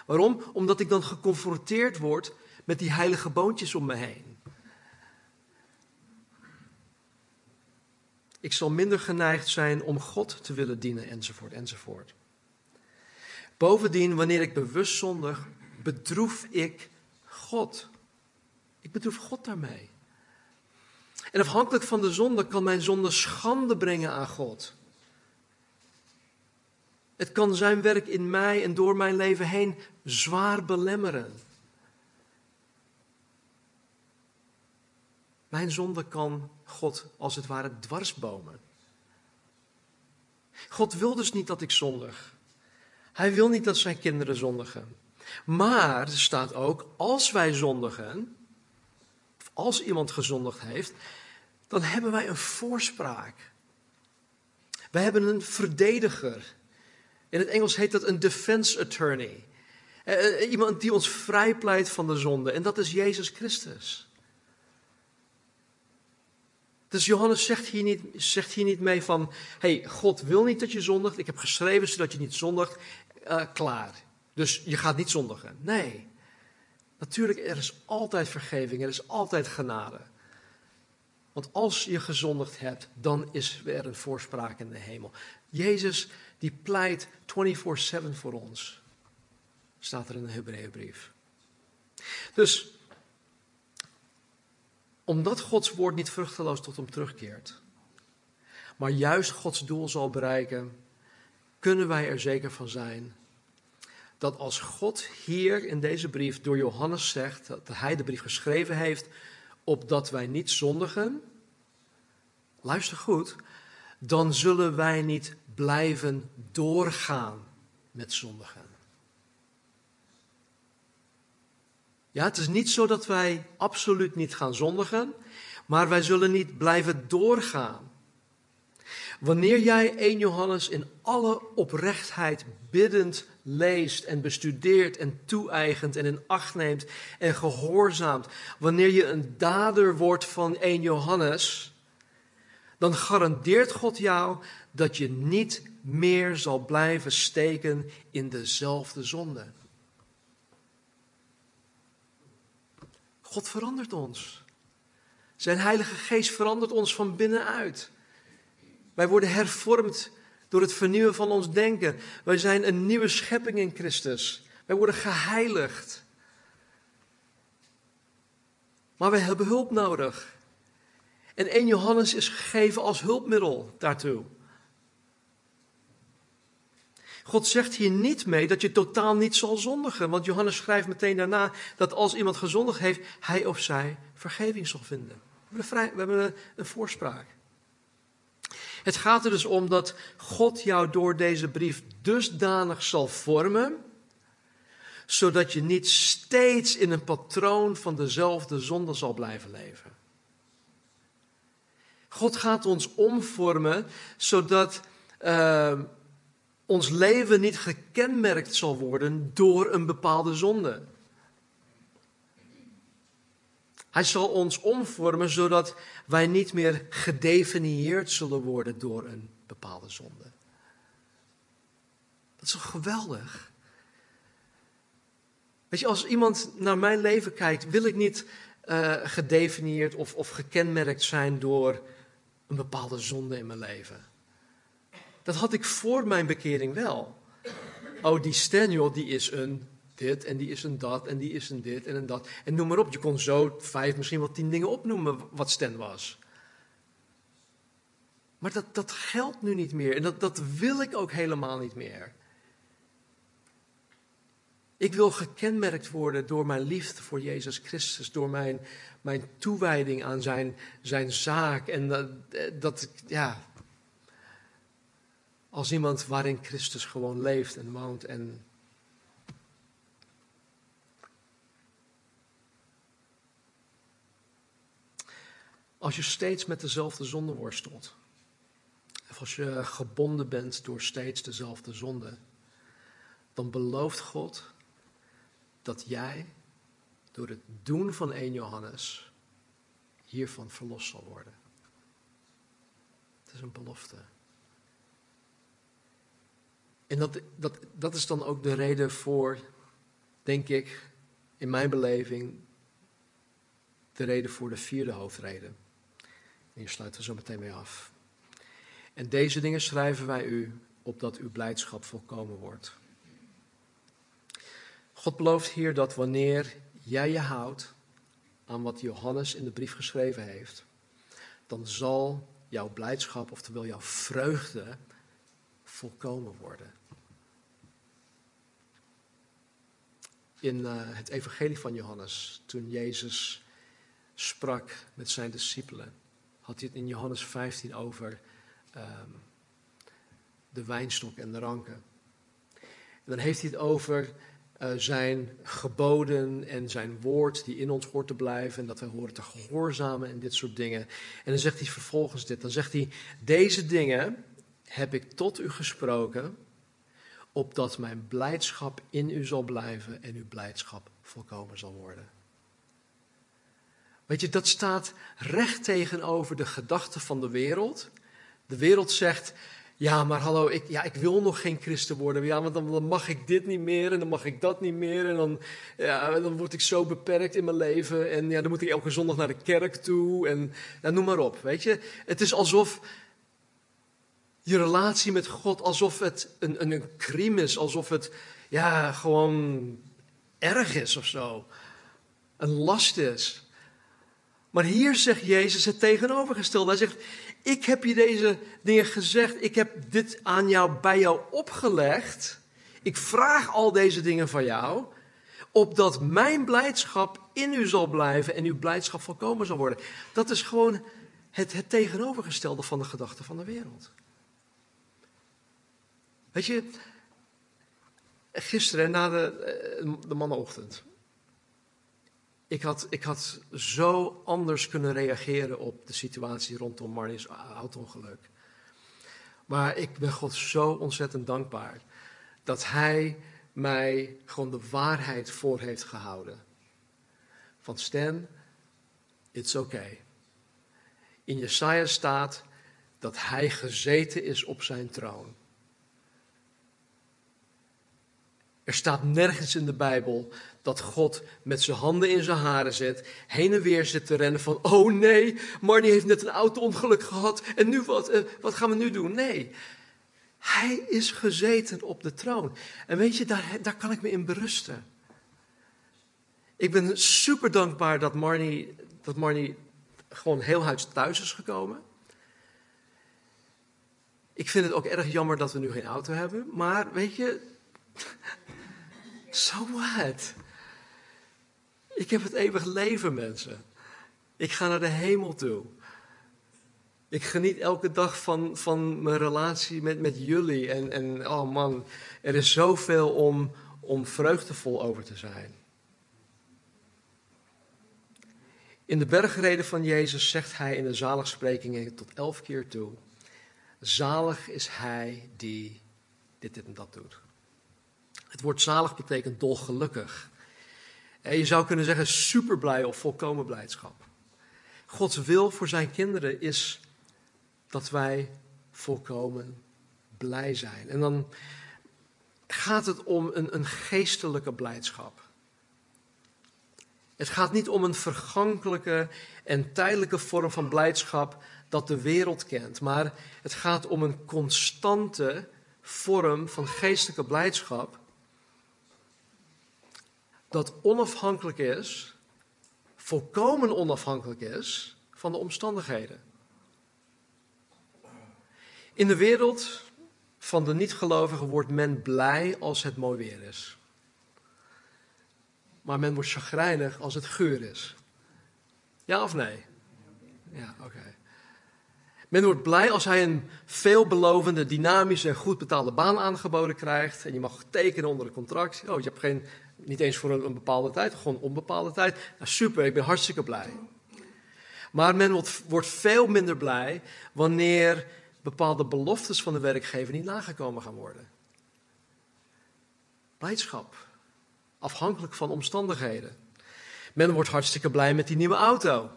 Waarom? Omdat ik dan geconfronteerd word met die heilige boontjes om me heen. Ik zal minder geneigd zijn om God te willen dienen, enzovoort, enzovoort. Bovendien, wanneer ik bewust zondig, bedroef ik God. Ik bedroef God daarmee. En afhankelijk van de zonde kan mijn zonde schande brengen aan God. Het kan zijn werk in mij en door mijn leven heen zwaar belemmeren. Mijn zonde kan God als het ware dwarsbomen. God wil dus niet dat ik zondig. Hij wil niet dat zijn kinderen zondigen. Maar er staat ook, als wij zondigen, of als iemand gezondigd heeft, dan hebben wij een voorspraak. Wij hebben een verdediger. In het Engels heet dat een defense attorney. Eh, eh, iemand die ons vrijpleit van de zonde. En dat is Jezus Christus. Dus Johannes zegt hier niet, zegt hier niet mee van: hey, God wil niet dat je zondigt. Ik heb geschreven zodat je niet zondigt. Uh, klaar. Dus je gaat niet zondigen. Nee. Natuurlijk, er is altijd vergeving, er is altijd genade. Want als je gezondigd hebt, dan is er een voorspraak in de hemel. Jezus, die pleit 24-7 voor ons. Staat er in de Hebreeënbrief. Dus, omdat Gods woord niet vruchteloos tot hem terugkeert, maar juist Gods doel zal bereiken, kunnen wij er zeker van zijn dat als God hier in deze brief door Johannes zegt dat hij de brief geschreven heeft, opdat wij niet zondigen, luister goed, dan zullen wij niet blijven doorgaan met zondigen. Ja, het is niet zo dat wij absoluut niet gaan zondigen, maar wij zullen niet blijven doorgaan. Wanneer jij 1 Johannes in alle oprechtheid biddend leest en bestudeert en toe-eigent en in acht neemt en gehoorzaamt, wanneer je een dader wordt van 1 Johannes, dan garandeert God jou dat je niet meer zal blijven steken in dezelfde zonde. God verandert ons. Zijn Heilige Geest verandert ons van binnenuit. Wij worden hervormd door het vernieuwen van ons denken. Wij zijn een nieuwe schepping in Christus. Wij worden geheiligd. Maar wij hebben hulp nodig. En 1 Johannes is gegeven als hulpmiddel daartoe. God zegt hier niet mee dat je totaal niet zal zondigen. Want Johannes schrijft meteen daarna dat als iemand gezondigd heeft, hij of zij vergeving zal vinden. We hebben een, voorspraak. Het gaat er dus om dat God jou door deze brief dusdanig zal vormen, zodat je niet steeds in een patroon van dezelfde zonde zal blijven leven. God gaat ons omvormen, zodat uh, ons leven niet gekenmerkt zal worden door een bepaalde zonde. Hij zal ons omvormen zodat wij niet meer gedefinieerd zullen worden door een bepaalde zonde. Dat is toch geweldig? Weet je, als iemand naar mijn leven kijkt, wil ik niet uh, gedefinieerd of, of gekenmerkt zijn door een bepaalde zonde in mijn leven. Dat had ik voor mijn bekering wel. Oh, die Staniel, die is een dit en die is een dat en die is een dit en een dat. En noem maar op, je kon zo vijf, misschien wel tien dingen opnoemen wat Stan was. Maar dat, dat geldt nu niet meer en dat, dat wil ik ook helemaal niet meer. Ik wil gekenmerkt worden door mijn liefde voor Jezus Christus, door mijn, mijn toewijding aan zijn, zijn zaak. En dat, dat, ja, als iemand waarin Christus gewoon leeft en woont en Als je steeds met dezelfde zonde worstelt, of als je gebonden bent door steeds dezelfde zonde, dan belooft God dat jij door het doen van 1 Johannes hiervan verlost zal worden. Het is een belofte. En dat, dat, dat is dan ook de reden voor denk ik, in mijn beleving, de reden voor de vierde hoofdreden. En je sluit er zo meteen mee af. En deze dingen schrijven wij u, opdat uw blijdschap volkomen wordt. God belooft hier dat wanneer jij je houdt aan wat Johannes in de brief geschreven heeft, dan zal jouw blijdschap, oftewel jouw vreugde, volkomen worden. In uh, het evangelie van Johannes, toen Jezus sprak met zijn discipelen, had hij het in Johannes 15 over um, de wijnstok en de ranken. En dan heeft hij het over uh, zijn geboden en zijn woord die in ons hoort te blijven en dat wij horen te gehoorzamen en dit soort dingen. En dan zegt hij vervolgens dit, dan zegt hij, deze dingen heb ik tot u gesproken, opdat mijn blijdschap in u zal blijven en uw blijdschap volkomen zal worden. Weet je, dat staat recht tegenover de gedachten van de wereld. De wereld zegt, ja, maar hallo, ik, ja, ik wil nog geen christen worden. Ja, want dan, mag ik dit niet meer en dan mag ik dat niet meer. En dan, ja, dan word ik zo beperkt in mijn leven. En ja, dan moet ik elke zondag naar de kerk toe. En noem maar op, weet je. Het is alsof je relatie met God, alsof het een, een, een crime is. Alsof het, ja, gewoon erg is of zo. Een last is. Maar hier zegt Jezus het tegenovergestelde. Hij zegt, ik heb je deze dingen gezegd, ik heb dit aan jou, bij jou opgelegd. Ik vraag al deze dingen van jou, opdat mijn blijdschap in u zal blijven en uw blijdschap volkomen zal worden. Dat is gewoon het, het tegenovergestelde van de gedachte van de wereld. Weet je, gisteren na de, eh, de mannenochtend ik had, ik had zo anders kunnen reageren op de situatie rondom Marnie's auto-ongeluk. Maar ik ben God zo ontzettend dankbaar dat Hij mij gewoon de waarheid voor heeft gehouden. Van Stan, it's okay. In Jesaja staat dat Hij gezeten is op zijn troon. Er staat nergens in de Bijbel dat God met zijn handen in zijn haren zit, heen en weer zit te rennen van, oh nee, Marnie heeft net een auto-ongeluk gehad en nu wat, uh, wat gaan we nu doen? Nee, hij is gezeten op de troon. En weet je, daar, daar kan ik me in berusten. Ik ben super dankbaar dat Marnie, dat Marnie gewoon heel huis thuis is gekomen. Ik vind het ook erg jammer dat we nu geen auto hebben, maar weet je, so what? Ik heb het eeuwig leven, mensen. Ik ga naar de hemel toe. Ik geniet elke dag van, van mijn relatie met, met jullie. En, en oh man, er is zoveel om, om vreugdevol over te zijn. In de bergreden van Jezus zegt hij in de zaligsprekingen tot elf keer toe: Zalig is hij die dit, dit en dat doet. Het woord zalig betekent dolgelukkig. En je zou kunnen zeggen super blij of volkomen blijdschap. Gods wil voor zijn kinderen is dat wij volkomen blij zijn. En dan gaat het om een, een geestelijke blijdschap. Het gaat niet om een vergankelijke en tijdelijke vorm van blijdschap dat de wereld kent, maar het gaat om een constante vorm van geestelijke blijdschap dat onafhankelijk is, volkomen onafhankelijk is van de omstandigheden. In de wereld van de niet-gelovigen wordt men blij als het mooi weer is. Maar men wordt chagrijnig als het geur is. Ja of nee? Ja, oké. Men wordt blij als hij een veelbelovende, dynamische en goed betaalde baan aangeboden krijgt. En je mag tekenen onder een contract. Oh, je hebt geen niet eens voor een, bepaalde tijd, gewoon onbepaalde tijd. Nou, super, ik ben hartstikke blij. Maar men wordt, wordt veel minder blij wanneer bepaalde beloftes van de werkgever niet nagekomen gaan worden. Blijdschap, afhankelijk van omstandigheden. Men wordt hartstikke blij met die nieuwe auto,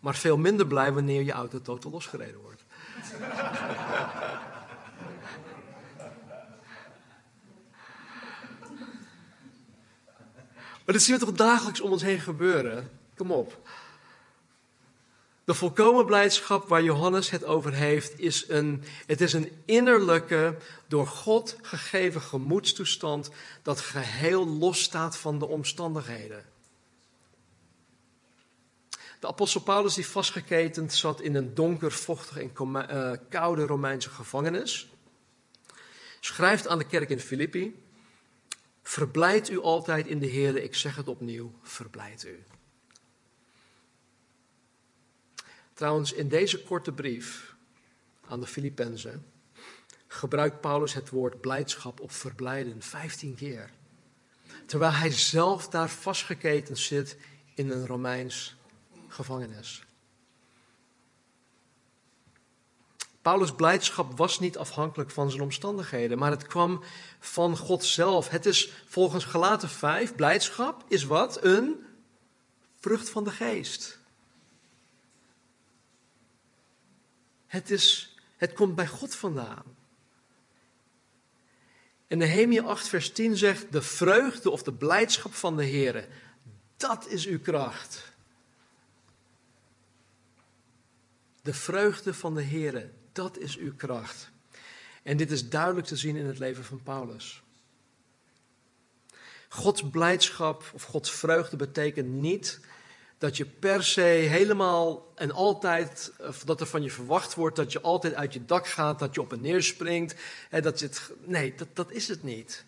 maar veel minder blij wanneer je auto totaal losgereden wordt. (laughs) Maar dat zien we toch dagelijks om ons heen gebeuren? Kom op. De volkomen blijdschap waar Johannes het over heeft, is een, het is een innerlijke, door God gegeven gemoedstoestand dat geheel losstaat van de omstandigheden. De apostel Paulus, die vastgeketend zat in een donker, vochtig en uh, koude Romeinse gevangenis, schrijft aan de kerk in Filippi: Verblijd u altijd in de Heer, ik zeg het opnieuw, verblijd u. Trouwens, in deze korte brief aan de Filippenzen gebruikt Paulus het woord blijdschap of verblijden 15 keer. Terwijl hij zelf daar vastgeketend zit in een Romeins gevangenis. Paulus' blijdschap was niet afhankelijk van zijn omstandigheden, maar het kwam van God zelf. Het is volgens Galaten 5, blijdschap is wat? Een vrucht van de geest. Het, is, het komt bij God vandaan. En Nehemia 8, vers 10 zegt: De vreugde of de blijdschap van de Heer, dat is uw kracht. De vreugde van de Heer, dat is uw kracht. En dit is duidelijk te zien in het leven van Paulus. Gods blijdschap of Gods vreugde betekent niet dat je per se helemaal en altijd, dat er van je verwacht wordt dat je altijd uit je dak gaat, dat je op en neer springt. Hè, dat je het, nee, dat, dat is het niet.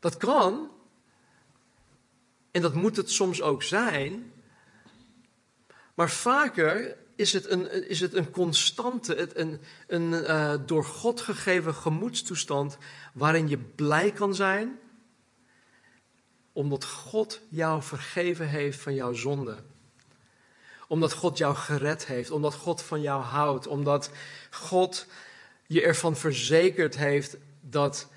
Dat kan, en dat moet het soms ook zijn, maar vaker is het een, is het een constante, een, een uh, door God gegeven gemoedstoestand waarin je blij kan zijn, omdat God jou vergeven heeft van jouw zonde. Omdat God jou gered heeft, omdat God van jou houdt, omdat God je ervan verzekerd heeft dat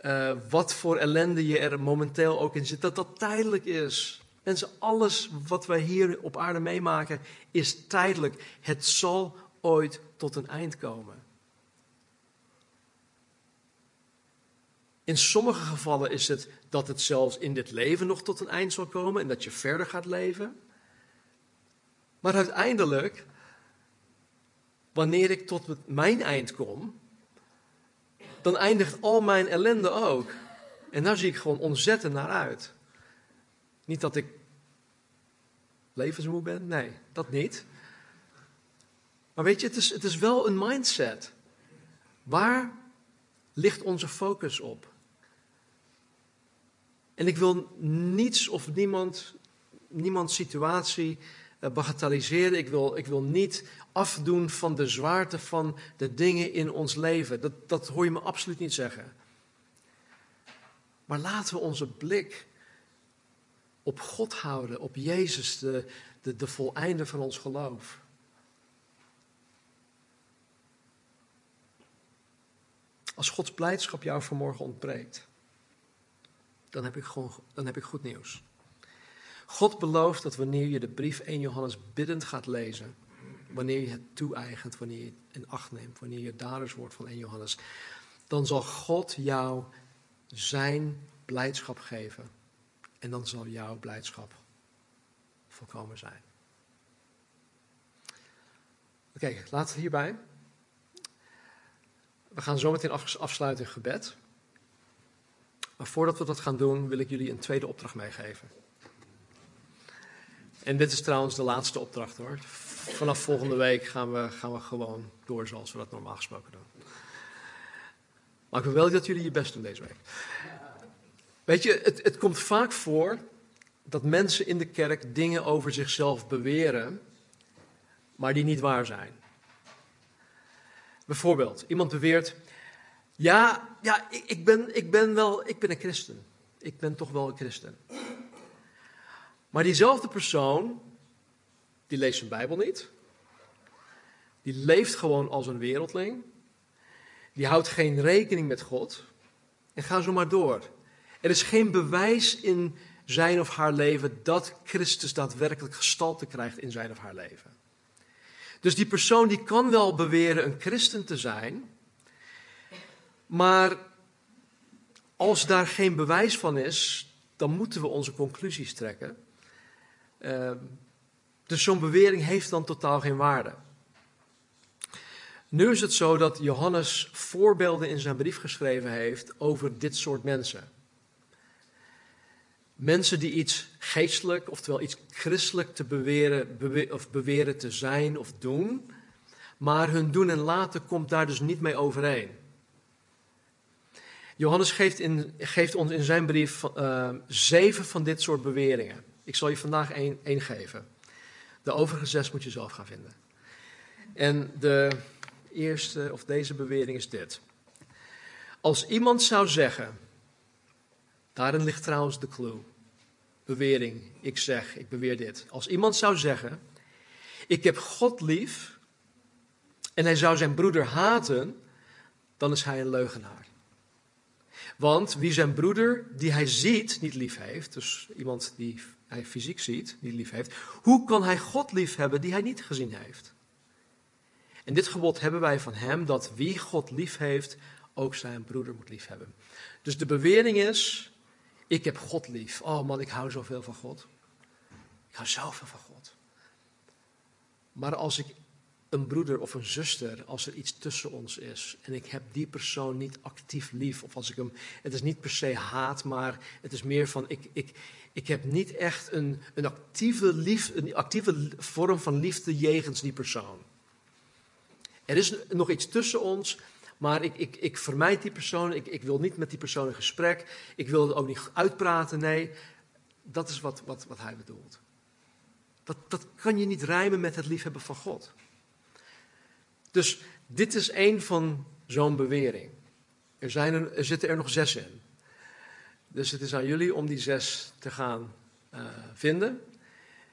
uh, wat voor ellende je er momenteel ook in zit, dat dat tijdelijk is. Mensen, alles wat wij hier op aarde meemaken is tijdelijk. Het zal ooit tot een eind komen. In sommige gevallen is het dat het zelfs in dit leven nog tot een eind zal komen en dat je verder gaat leven. Maar uiteindelijk, wanneer ik tot mijn eind kom, dan eindigt al mijn ellende ook. En daar zie ik gewoon ontzettend naar uit. Niet dat ik levensmoe ben, nee, dat niet. Maar weet je, het is, het is wel een mindset. Waar ligt onze focus op? En ik wil niets of niemand, niemands situatie uh, bagatelliseren. Ik wil, ik wil niet afdoen van de zwaarte van de dingen in ons leven. Dat, dat hoor je me absoluut niet zeggen. Maar laten we onze blik op God houden, op Jezus, de, de, de voleinde van ons geloof. Als Gods blijdschap jou vanmorgen ontbreekt, dan heb ik, gewoon, dan heb ik goed nieuws. God belooft dat wanneer je de brief 1 Johannes biddend gaat lezen, wanneer je het toe-eigent, wanneer je het in acht neemt, wanneer je daders wordt van 1 Johannes, dan zal God jou zijn blijdschap geven. En dan zal jouw blijdschap volkomen zijn. Oké, laten we hierbij. We gaan zo meteen afsluiten in gebed. Maar voordat we dat gaan doen, wil ik jullie een tweede opdracht meegeven. En dit is trouwens de laatste opdracht hoor. Vanaf volgende week gaan we, gaan we gewoon door zoals we dat normaal gesproken doen. Maar ik wil wel dat jullie je best doen deze week. Weet je, het, het komt vaak voor dat mensen in de kerk dingen over zichzelf beweren, maar die niet waar zijn. Bijvoorbeeld, iemand beweert: Ja, ja ik, ik, ben, ik ben wel ik ben een christen. Ik ben toch wel een christen. Maar diezelfde persoon, die leest zijn Bijbel niet. Die leeft gewoon als een wereldling. Die houdt geen rekening met God. En ga zo maar door. Er is geen bewijs in zijn of haar leven dat Christus daadwerkelijk gestalte krijgt in zijn of haar leven. Dus die persoon die kan wel beweren een christen te zijn, maar als daar geen bewijs van is, dan moeten we onze conclusies trekken. Ehm, dus zo'n bewering heeft dan totaal geen waarde. Nu is het zo dat Johannes voorbeelden in zijn brief geschreven heeft over dit soort mensen. Mensen die iets geestelijk, oftewel iets christelijk te beweren, of beweren te zijn of doen, maar hun doen en laten komt daar dus niet mee overeen. Johannes geeft, in, geeft ons in zijn brief uh, zeven van dit soort beweringen. Ik zal je vandaag één, één geven. De overige zes moet je zelf gaan vinden. En de eerste, of deze bewering is dit. Als iemand zou zeggen, daarin ligt trouwens de clue, bewering, ik zeg, ik beweer dit. Als iemand zou zeggen, ik heb God lief en hij zou zijn broeder haten, dan is hij een leugenaar. Want wie zijn broeder die hij ziet niet lief heeft, dus iemand die hij fysiek ziet, niet lief heeft, hoe kan hij God lief hebben die hij niet gezien heeft? En dit gebod hebben wij van hem dat wie God lief heeft, ook zijn broeder moet lief hebben. Dus de bewering is, ik heb God lief. Oh man, ik hou zoveel van God. Ik hou zoveel van God. Maar als ik een broeder of een zuster, als er iets tussen ons is en ik heb die persoon niet actief lief, of als ik hem, het is niet per se haat, maar het is meer van, ik, ik, ik heb niet echt een, een, actieve lief, een actieve vorm van liefde jegens die persoon. Er is nog iets tussen ons, maar ik, ik, ik vermijd die persoon, ik, ik wil niet met die persoon in gesprek, ik wil het ook niet uitpraten, nee, dat is wat, wat, wat hij bedoelt. Dat, dat kan je niet rijmen met het liefhebben van God. Dus dit is één van zo'n bewering. Er, zijn er, zitten er nog zes in. Dus het is aan jullie om die zes te gaan uh, vinden.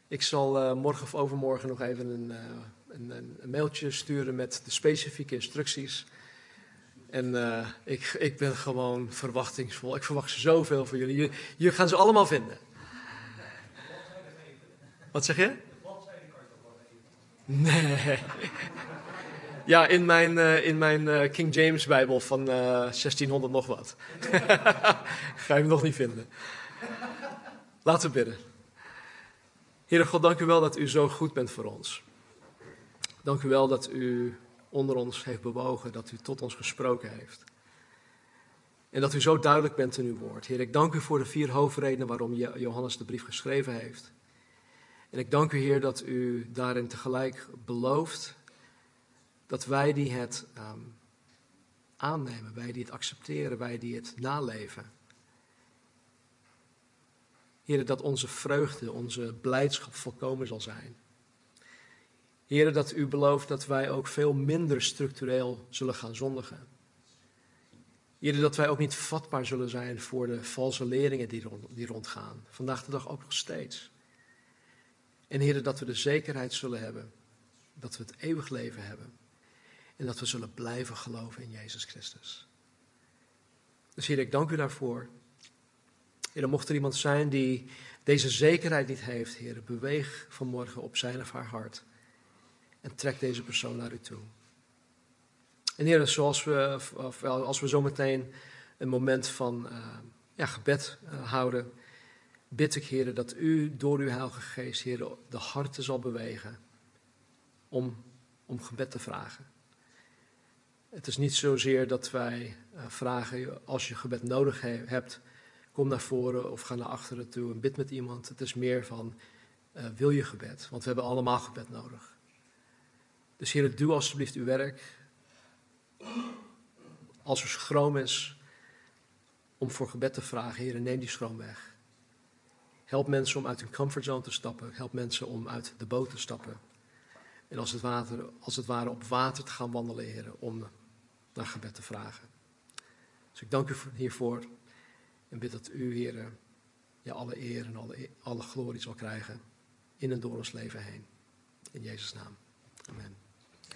Ik zal uh, morgen of overmorgen nog even een, uh, een, een, mailtje sturen met de specifieke instructies. En ik, ik ben gewoon verwachtingsvol. Ik verwacht zoveel van jullie. Jullie, gaan ze allemaal vinden. Wat zeg je? Nee. Ja, in mijn, uh, in mijn uh, King James Bijbel van uh, eh, 1600 nog wat. (laughs) Ga je hem nog niet vinden. Laten we bidden. Heere God, dank u wel dat u zo goed bent voor ons. Dank u wel dat u onder ons heeft bewogen, dat u tot ons gesproken heeft. En dat u zo duidelijk bent in uw woord. Heer, ik dank u voor de vier hoofdredenen waarom Johannes de brief geschreven heeft. En ik dank u, Heer, dat u daarin tegelijk belooft dat wij die het um, aannemen, wij die het accepteren, wij die het naleven. Heren, dat onze vreugde, onze blijdschap volkomen zal zijn. Heren, dat u belooft dat wij ook veel minder structureel zullen gaan zondigen. Heren, dat wij ook niet vatbaar zullen zijn voor de valse leringen die, die rondgaan. Vandaag de dag ook nog steeds. En heren, dat we de zekerheid zullen hebben dat we het eeuwig leven hebben. En dat we zullen blijven geloven in Jezus Christus. Dus Heer, ik dank u daarvoor. Heer, mocht er iemand zijn die deze zekerheid niet heeft, Heer, beweeg vanmorgen op zijn of haar hart. En trek deze persoon naar u toe. En Heer, zoals we, als we zometeen een moment van uh, ja, gebed uh, houden, bid ik, Heer, dat u door uw Heilige Geest, Heer, de harten zal bewegen om, om gebed te vragen. Het is niet zozeer dat wij uh, vragen, als je gebed nodig he hebt, kom naar voren of ga naar achteren toe en bid met iemand. Het is meer van, wil je gebed? Want we hebben allemaal gebed nodig. Dus Heer, doe alsjeblieft uw werk. Als er schroom is om voor gebed te vragen, Heer, neem die schroom weg. Help mensen om uit hun comfortzone te stappen. Help mensen om uit de boot te stappen. En als het, water, als het ware op water te gaan wandelen, Heer, om naar gebed te vragen. Dus ik dank u hiervoor en bid dat u, Heer, ja, alle eer en alle, alle glorie zal krijgen in en door ons leven heen. In Jezus' naam. Amen.